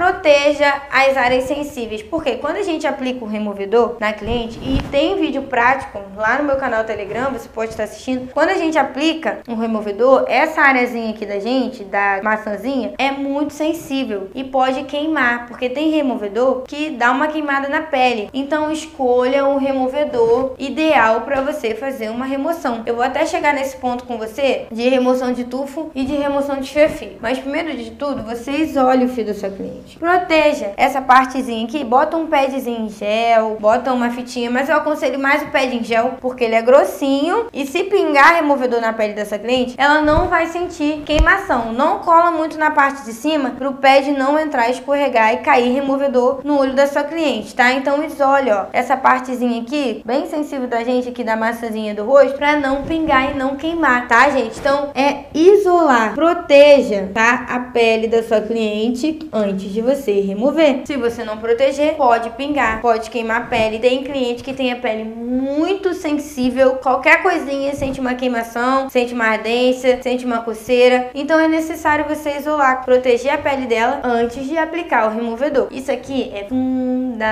proteja as áreas sensíveis. Porque quando a gente aplica o removedor na cliente, e tem vídeo prático lá no meu canal Telegram, você pode estar assistindo. Quando a gente aplica um removedor, essa áreazinha aqui da gente, da maçãzinha, é muito sensível e pode queimar, porque tem removedor que dá uma queimada na pele. Então escolha um removedor ideal para você fazer uma remoção. Eu vou até chegar nesse ponto com você de remoção de tufo e de remoção de fio. Mas primeiro de tudo, você isole o fio da sua cliente. Proteja essa partezinha aqui, bota um padzinho em gel, bota uma fitinha, mas eu aconselho mais o pad em gel porque ele é grossinho e se pingar removedor na pele dessa cliente, ela não vai sentir queimação. Não cola muito na parte de cima para o pad não entrar, escorregar e cair removedor no olho da sua cliente, tá? Então isole, ó, essa partezinha aqui, bem sensível da gente aqui da massazinha do rosto, para não pingar e não queimar, tá, gente? Então é isolar, proteja, tá? A pele da sua cliente antes de você remover. Se você não proteger, pode pingar, pode queimar a pele. Tem cliente que tem a pele muito sensível, qualquer coisinha sente uma queimação, sente uma ardência, sente uma coceira. Então é necessário você isolar, proteger a pele dela antes de aplicar o removedor. Isso aqui é fundamental.